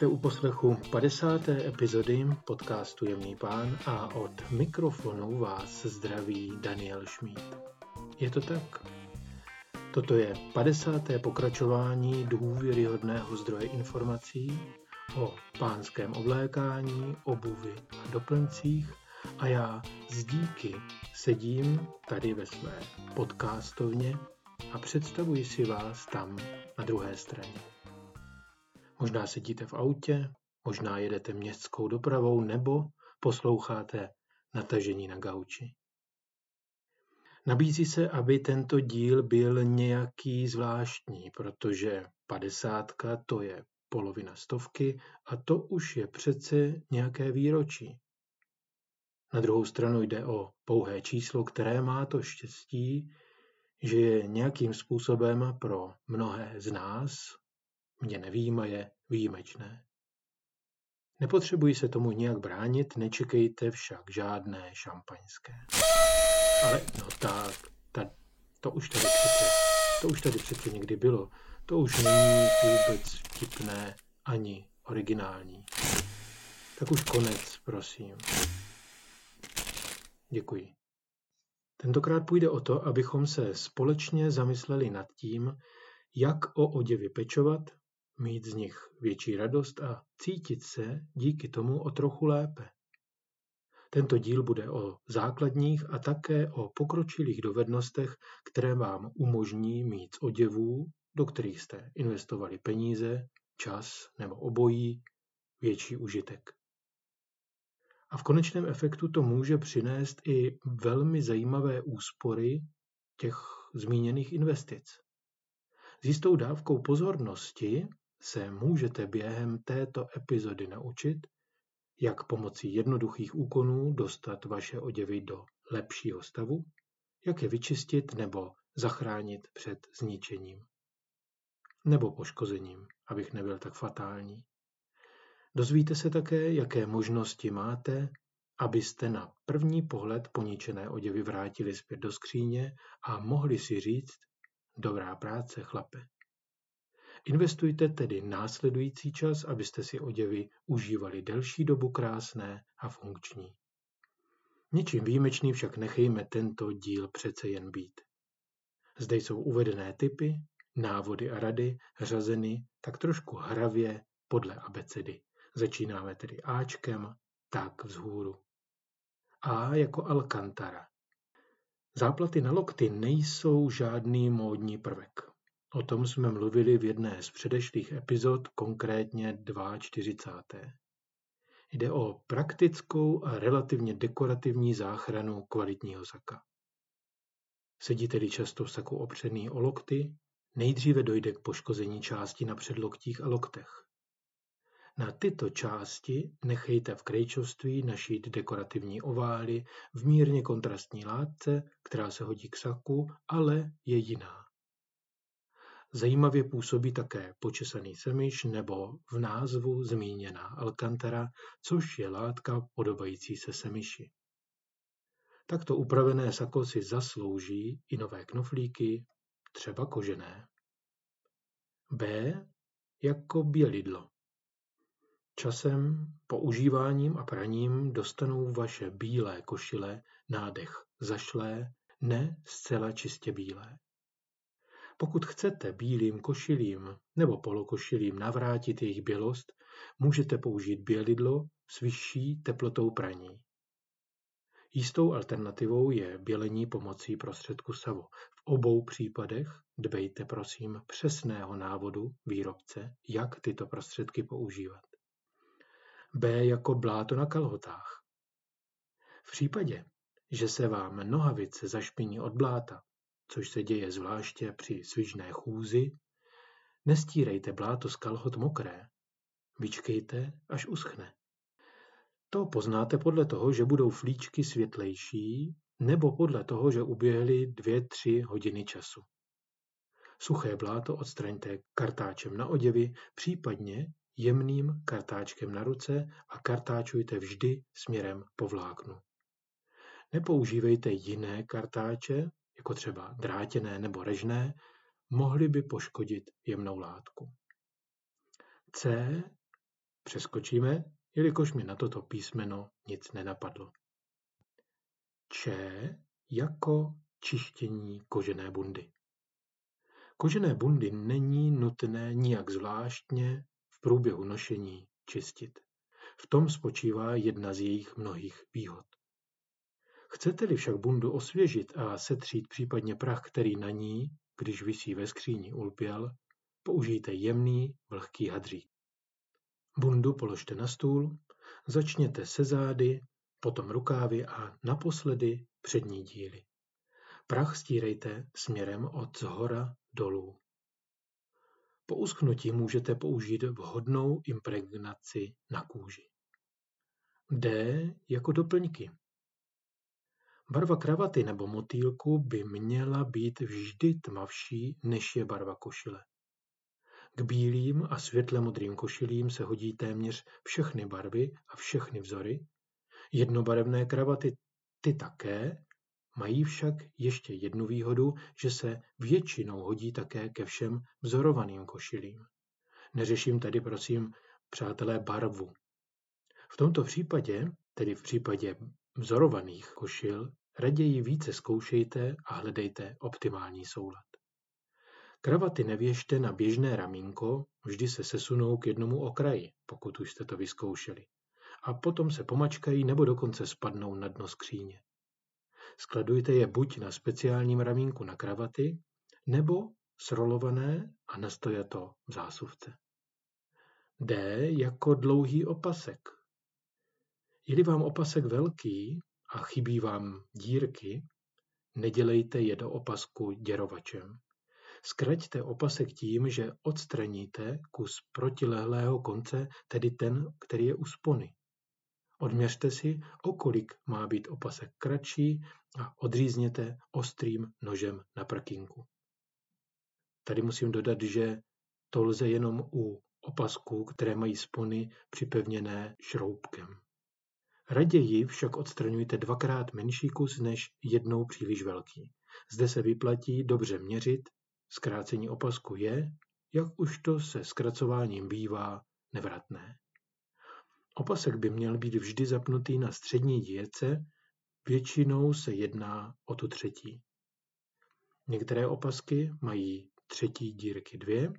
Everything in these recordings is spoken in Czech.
Jste u poslechu 50. epizody podcastu Jemný pán a od mikrofonu vás zdraví Daniel Šmíd. Je to tak? Toto je 50. pokračování důvěryhodného zdroje informací o pánském oblékání, obuvi a doplňcích a já z díky sedím tady ve své podcastovně a představuji si vás tam na druhé straně. Možná sedíte v autě, možná jedete městskou dopravou nebo posloucháte natažení na gauči. Nabízí se, aby tento díl byl nějaký zvláštní, protože padesátka to je polovina stovky a to už je přece nějaké výročí. Na druhou stranu jde o pouhé číslo, které má to štěstí, že je nějakým způsobem pro mnohé z nás, mě nevýjímaje, výjimečné. Nepotřebuji se tomu nějak bránit, nečekejte však žádné šampaňské. Ale no tak, ta, to už tady přece, to už tady přece někdy bylo. To už není vůbec vtipné ani originální. Tak už konec, prosím. Děkuji. Tentokrát půjde o to, abychom se společně zamysleli nad tím, jak o oděvy pečovat, mít z nich větší radost a cítit se díky tomu o trochu lépe. Tento díl bude o základních a také o pokročilých dovednostech, které vám umožní mít z oděvů, do kterých jste investovali peníze, čas nebo obojí, větší užitek. A v konečném efektu to může přinést i velmi zajímavé úspory těch zmíněných investic. S jistou dávkou pozornosti se můžete během této epizody naučit, jak pomocí jednoduchých úkonů dostat vaše oděvy do lepšího stavu, jak je vyčistit nebo zachránit před zničením. Nebo poškozením, abych nebyl tak fatální. Dozvíte se také, jaké možnosti máte, abyste na první pohled poničené oděvy vrátili zpět do skříně a mohli si říct dobrá práce, chlape. Investujte tedy následující čas, abyste si oděvy užívali delší dobu krásné a funkční. Ničím výjimečný však nechejme tento díl přece jen být. Zde jsou uvedené typy, návody a rady řazeny tak trošku hravě podle abecedy. Začínáme tedy Ačkem, tak vzhůru. A jako Alcantara. Záplaty na lokty nejsou žádný módní prvek. O tom jsme mluvili v jedné z předešlých epizod, konkrétně 42. Jde o praktickou a relativně dekorativní záchranu kvalitního saka. Sedíte-li často v saku opřený o lokty, nejdříve dojde k poškození části na předloktích a loktech. Na tyto části nechejte v krejčovství našít dekorativní ovály v mírně kontrastní látce, která se hodí k saku, ale je jiná. Zajímavě působí také počesaný semiš nebo v názvu zmíněná alcantara, což je látka podobající se semiši. Takto upravené sako si zaslouží i nové knoflíky, třeba kožené. B jako bělidlo. Časem, používáním a praním dostanou vaše bílé košile nádech zašlé, ne zcela čistě bílé. Pokud chcete bílým košilím nebo polokošilím navrátit jejich bělost, můžete použít bělidlo s vyšší teplotou praní. Jistou alternativou je bělení pomocí prostředku Savo. V obou případech dbejte prosím přesného návodu výrobce, jak tyto prostředky používat. B jako bláto na kalhotách. V případě, že se vám nohavice zašpiní od bláta, což se děje zvláště při svižné chůzi, nestírejte bláto z kalhot mokré. Vyčkejte, až uschne. To poznáte podle toho, že budou flíčky světlejší, nebo podle toho, že uběhly dvě, tři hodiny času. Suché bláto odstraňte kartáčem na oděvy, případně jemným kartáčkem na ruce a kartáčujte vždy směrem po vláknu. Nepoužívejte jiné kartáče, jako třeba drátěné nebo režné, mohly by poškodit jemnou látku. C přeskočíme, jelikož mi na toto písmeno nic nenapadlo. Č jako čištění kožené bundy. Kožené bundy není nutné nijak zvláštně v průběhu nošení čistit. V tom spočívá jedna z jejich mnohých výhod. Chcete-li však bundu osvěžit a setřít případně prach, který na ní, když visí ve skříni, ulpěl, použijte jemný, vlhký hadřík. Bundu položte na stůl, začněte se zády, potom rukávy a naposledy přední díly. Prach stírejte směrem od zhora dolů. Po uschnutí můžete použít vhodnou impregnaci na kůži. D jako doplňky. Barva kravaty nebo motýlku by měla být vždy tmavší, než je barva košile. K bílým a světle modrým košilím se hodí téměř všechny barvy a všechny vzory. Jednobarevné kravaty ty také, mají však ještě jednu výhodu, že se většinou hodí také ke všem vzorovaným košilím. Neřeším tady prosím, přátelé, barvu. V tomto případě, tedy v případě vzorovaných košil, raději více zkoušejte a hledejte optimální soulad. Kravaty nevěžte na běžné ramínko, vždy se sesunou k jednomu okraji, pokud už jste to vyzkoušeli. A potom se pomačkají nebo dokonce spadnou na dno skříně. Skladujte je buď na speciálním ramínku na kravaty, nebo srolované a nastojato v zásuvce. D jako dlouhý opasek. Je-li vám opasek velký a chybí vám dírky, nedělejte je do opasku děrovačem. Zkraťte opasek tím, že odstraníte kus protilehlého konce, tedy ten, který je u spony. Odměřte si, o kolik má být opasek kratší a odřízněte ostrým nožem na prkinku. Tady musím dodat, že to lze jenom u opasků, které mají spony připevněné šroubkem. Raději však odstraňujte dvakrát menší kus než jednou příliš velký. Zde se vyplatí dobře měřit, zkrácení opasku je, jak už to se zkracováním bývá, nevratné. Opasek by měl být vždy zapnutý na střední dílce, většinou se jedná o tu třetí. Některé opasky mají třetí dírky dvě,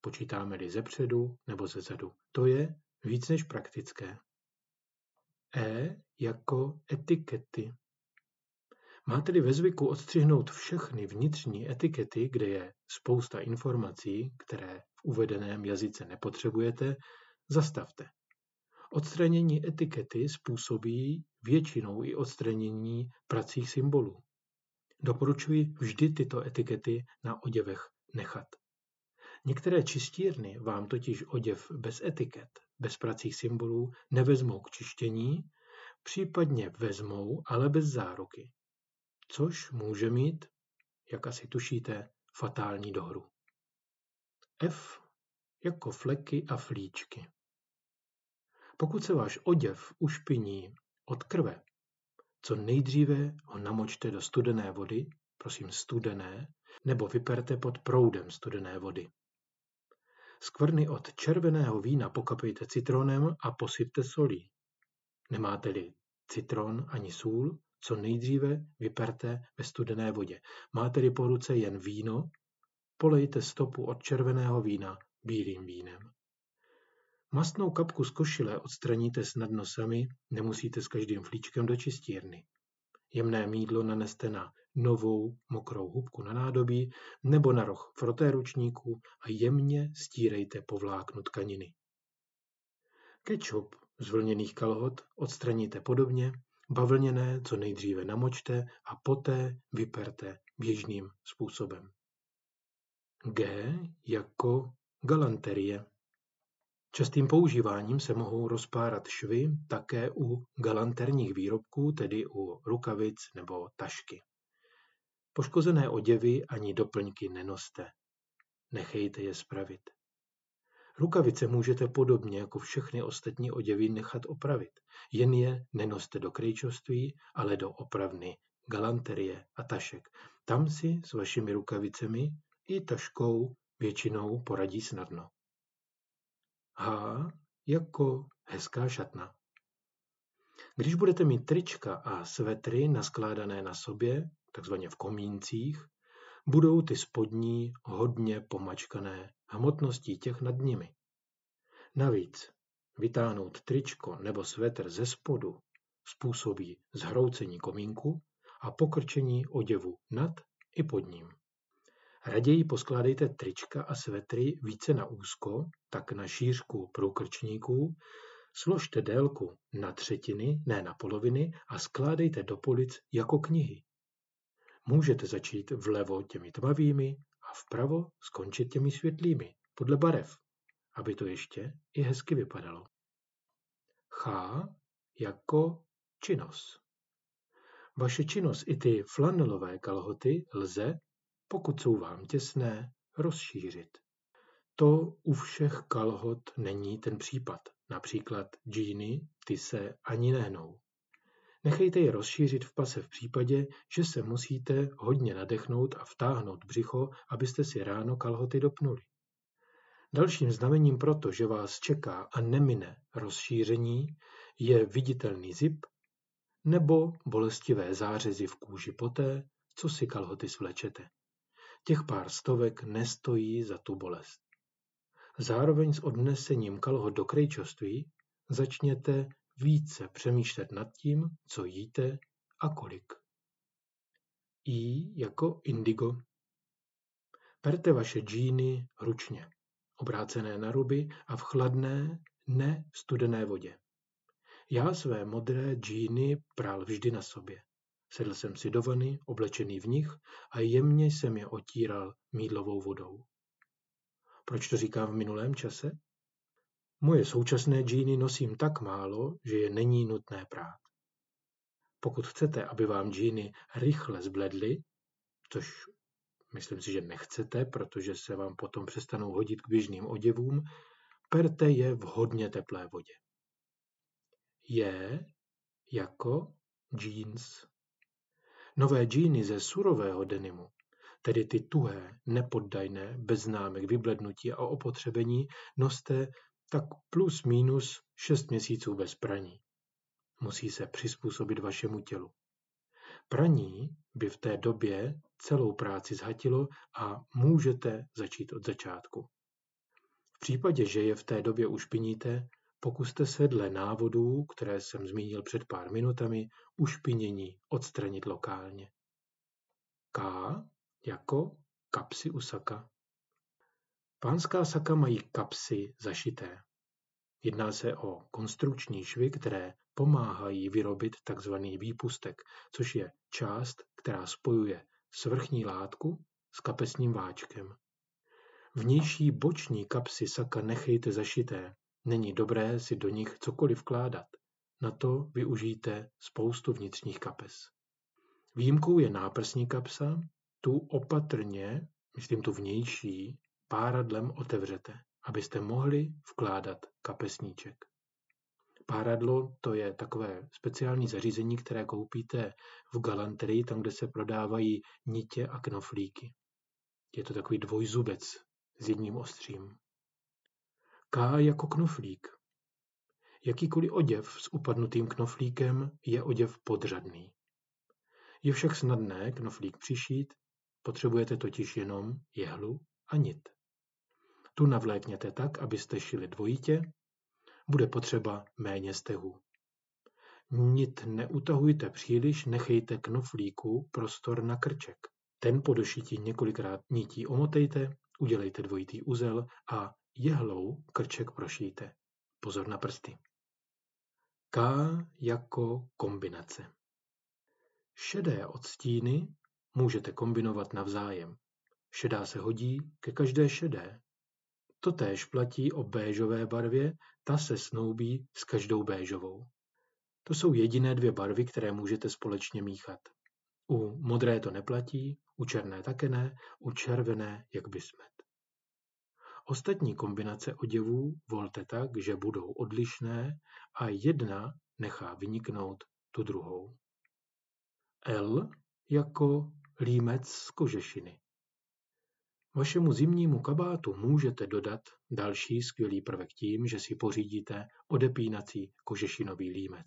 počítáme-li ze předu nebo ze zadu. To je víc než praktické. E jako etikety. Máte-li ve zvyku odstřihnout všechny vnitřní etikety, kde je spousta informací, které v uvedeném jazyce nepotřebujete, zastavte. Odstranění etikety způsobí většinou i odstranění pracích symbolů. Doporučuji vždy tyto etikety na oděvech nechat. Některé čistírny vám totiž oděv bez etiket, bez pracích symbolů nevezmou k čištění, případně vezmou, ale bez záruky. Což může mít, jak asi tušíte, fatální dohru. F jako fleky a flíčky. Pokud se váš oděv ušpiní od krve, co nejdříve ho namočte do studené vody, prosím studené, nebo vyperte pod proudem studené vody. Skvrny od červeného vína pokapejte citronem a posypte solí. Nemáte-li citron ani sůl, co nejdříve vyperte ve studené vodě. Máte-li po ruce jen víno, polejte stopu od červeného vína bílým vínem. Mastnou kapku z košile odstraníte snadno sami, nemusíte s každým flíčkem do čistírny. Jemné mídlo naneste na novou mokrou hubku na nádobí nebo na roh frotéručníku a jemně stírejte po vláknu tkaniny. Ketchup z vlněných kalhot odstraníte podobně, bavlněné co nejdříve namočte a poté vyperte běžným způsobem. G jako galanterie. Častým používáním se mohou rozpárat švy také u galanterních výrobků, tedy u rukavic nebo tašky. Poškozené oděvy ani doplňky nenoste. Nechejte je spravit. Rukavice můžete podobně jako všechny ostatní oděvy nechat opravit. Jen je nenoste do krejčoství, ale do opravny, galanterie a tašek. Tam si s vašimi rukavicemi i taškou většinou poradí snadno. H jako hezká šatna. Když budete mít trička a svetry naskládané na sobě, takzvaně v komíncích, budou ty spodní hodně pomačkané hmotností těch nad nimi. Navíc vytáhnout tričko nebo svetr ze spodu způsobí zhroucení komínku a pokrčení oděvu nad i pod ním. Raději poskládejte trička a svetry více na úzko, tak na šířku průkrčníků, složte délku na třetiny, ne na poloviny a skládejte do polic jako knihy. Můžete začít vlevo těmi tmavými a vpravo skončit těmi světlými, podle barev, aby to ještě i hezky vypadalo. Ch jako činnost. Vaše činnost i ty flanelové kalhoty lze, pokud jsou vám těsné, rozšířit. To u všech kalhot není ten případ. Například džíny, ty se ani nehnou. Nechejte je rozšířit v pase v případě, že se musíte hodně nadechnout a vtáhnout břicho, abyste si ráno kalhoty dopnuli. Dalším znamením proto, že vás čeká a nemine rozšíření, je viditelný zip nebo bolestivé zářezy v kůži poté, co si kalhoty svlečete. Těch pár stovek nestojí za tu bolest. Zároveň s odnesením kalhot do krejčoství začněte více přemýšlet nad tím, co jíte a kolik. I jako indigo. Perte vaše džíny ručně, obrácené na ruby a v chladné, ne studené vodě. Já své modré džíny prál vždy na sobě. Sedl jsem si do vany, oblečený v nich a jemně jsem je otíral mídlovou vodou. Proč to říkám v minulém čase? Moje současné džíny nosím tak málo, že je není nutné prát. Pokud chcete, aby vám džíny rychle zbledly, což myslím si, že nechcete, protože se vám potom přestanou hodit k běžným oděvům, perte je v hodně teplé vodě. Je jako jeans. Nové džíny ze surového denimu, tedy ty tuhé, nepoddajné, bez známek vyblednutí a opotřebení, noste tak plus minus šest měsíců bez praní. Musí se přizpůsobit vašemu tělu. Praní by v té době celou práci zhatilo a můžete začít od začátku. V případě, že je v té době ušpiníte, pokuste se dle návodů, které jsem zmínil před pár minutami, ušpinění odstranit lokálně. K jako kapsy u saka. Pánská saka mají kapsy zašité. Jedná se o konstrukční švy, které pomáhají vyrobit tzv. výpustek, což je část, která spojuje svrchní látku s kapesním váčkem. Vnější boční kapsy saka nechejte zašité, není dobré si do nich cokoliv vkládat. Na to využijte spoustu vnitřních kapes. Výjimkou je náprsní kapsa, tu opatrně, myslím tu vnější, páradlem otevřete, abyste mohli vkládat kapesníček. Páradlo to je takové speciální zařízení, které koupíte v galanterii, tam, kde se prodávají nitě a knoflíky. Je to takový dvojzubec s jedním ostřím. K jako knoflík. Jakýkoliv oděv s upadnutým knoflíkem je oděv podřadný. Je však snadné knoflík přišít, potřebujete totiž jenom jehlu a nit. Tu navlékněte tak, abyste šili dvojitě, bude potřeba méně stehů. Nit neutahujte příliš, nechejte knoflíku prostor na krček. Ten po došití několikrát nití omotejte, udělejte dvojitý uzel a jehlou krček prošijte. Pozor na prsty. K jako kombinace. Šedé odstíny můžete kombinovat navzájem. Šedá se hodí ke každé šedé. Totéž platí o béžové barvě, ta se snoubí s každou béžovou. To jsou jediné dvě barvy, které můžete společně míchat. U modré to neplatí, u černé také ne, u červené jak bysmet. Ostatní kombinace oděvů volte tak, že budou odlišné a jedna nechá vyniknout tu druhou. L jako límec z kožešiny. Vašemu zimnímu kabátu můžete dodat další skvělý prvek tím, že si pořídíte odepínací kožešinový límec.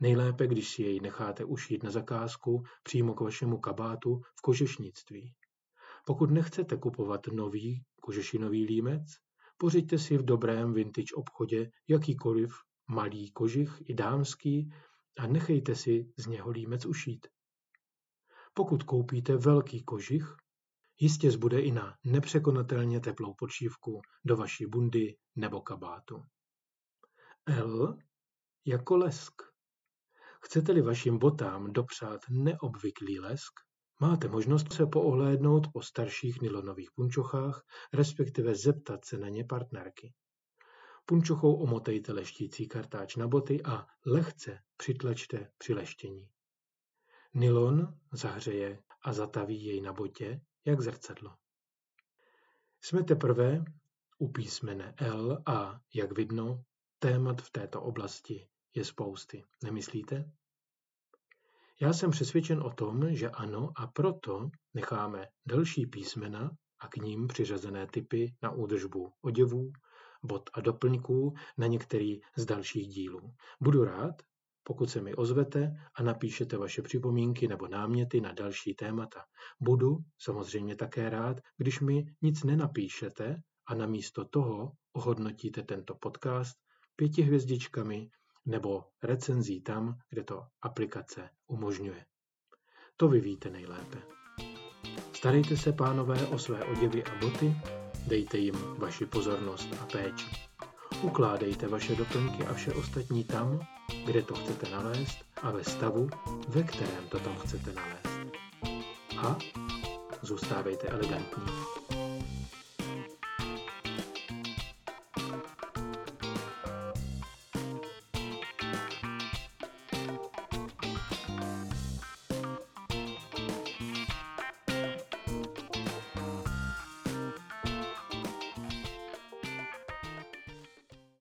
Nejlépe, když si jej necháte ušít na zakázku přímo k vašemu kabátu v kožešnictví. Pokud nechcete kupovat nový kožešinový límec, pořiďte si v dobrém vintage obchodě jakýkoliv malý kožich i dámský a nechejte si z něho límec ušít. Pokud koupíte velký kožich, jistě zbude i na nepřekonatelně teplou podšívku do vaší bundy nebo kabátu. L jako lesk. Chcete-li vašim botám dopřát neobvyklý lesk, máte možnost se poohlédnout po starších nylonových punčochách, respektive zeptat se na ně partnerky. Punčochou omotejte leštící kartáč na boty a lehce přitlačte při leštění. Nylon zahřeje a zataví jej na botě, jak zrcadlo. Jsme teprve u písmene L a, jak vidno, témat v této oblasti je spousty, nemyslíte? Já jsem přesvědčen o tom, že ano a proto necháme další písmena a k ním přiřazené typy na údržbu oděvů, bod a doplňků na některý z dalších dílů. Budu rád, pokud se mi ozvete a napíšete vaše připomínky nebo náměty na další témata. Budu samozřejmě také rád, když mi nic nenapíšete a namísto toho ohodnotíte tento podcast pěti hvězdičkami nebo recenzí tam, kde to aplikace umožňuje. To vy víte nejlépe. Starejte se, pánové, o své oděvy a boty, dejte jim vaši pozornost a péči. Ukládejte vaše doplňky a vše ostatní tam, kde to chcete nalézt a ve stavu, ve kterém to tam chcete nalézt. A zůstávejte elegantní.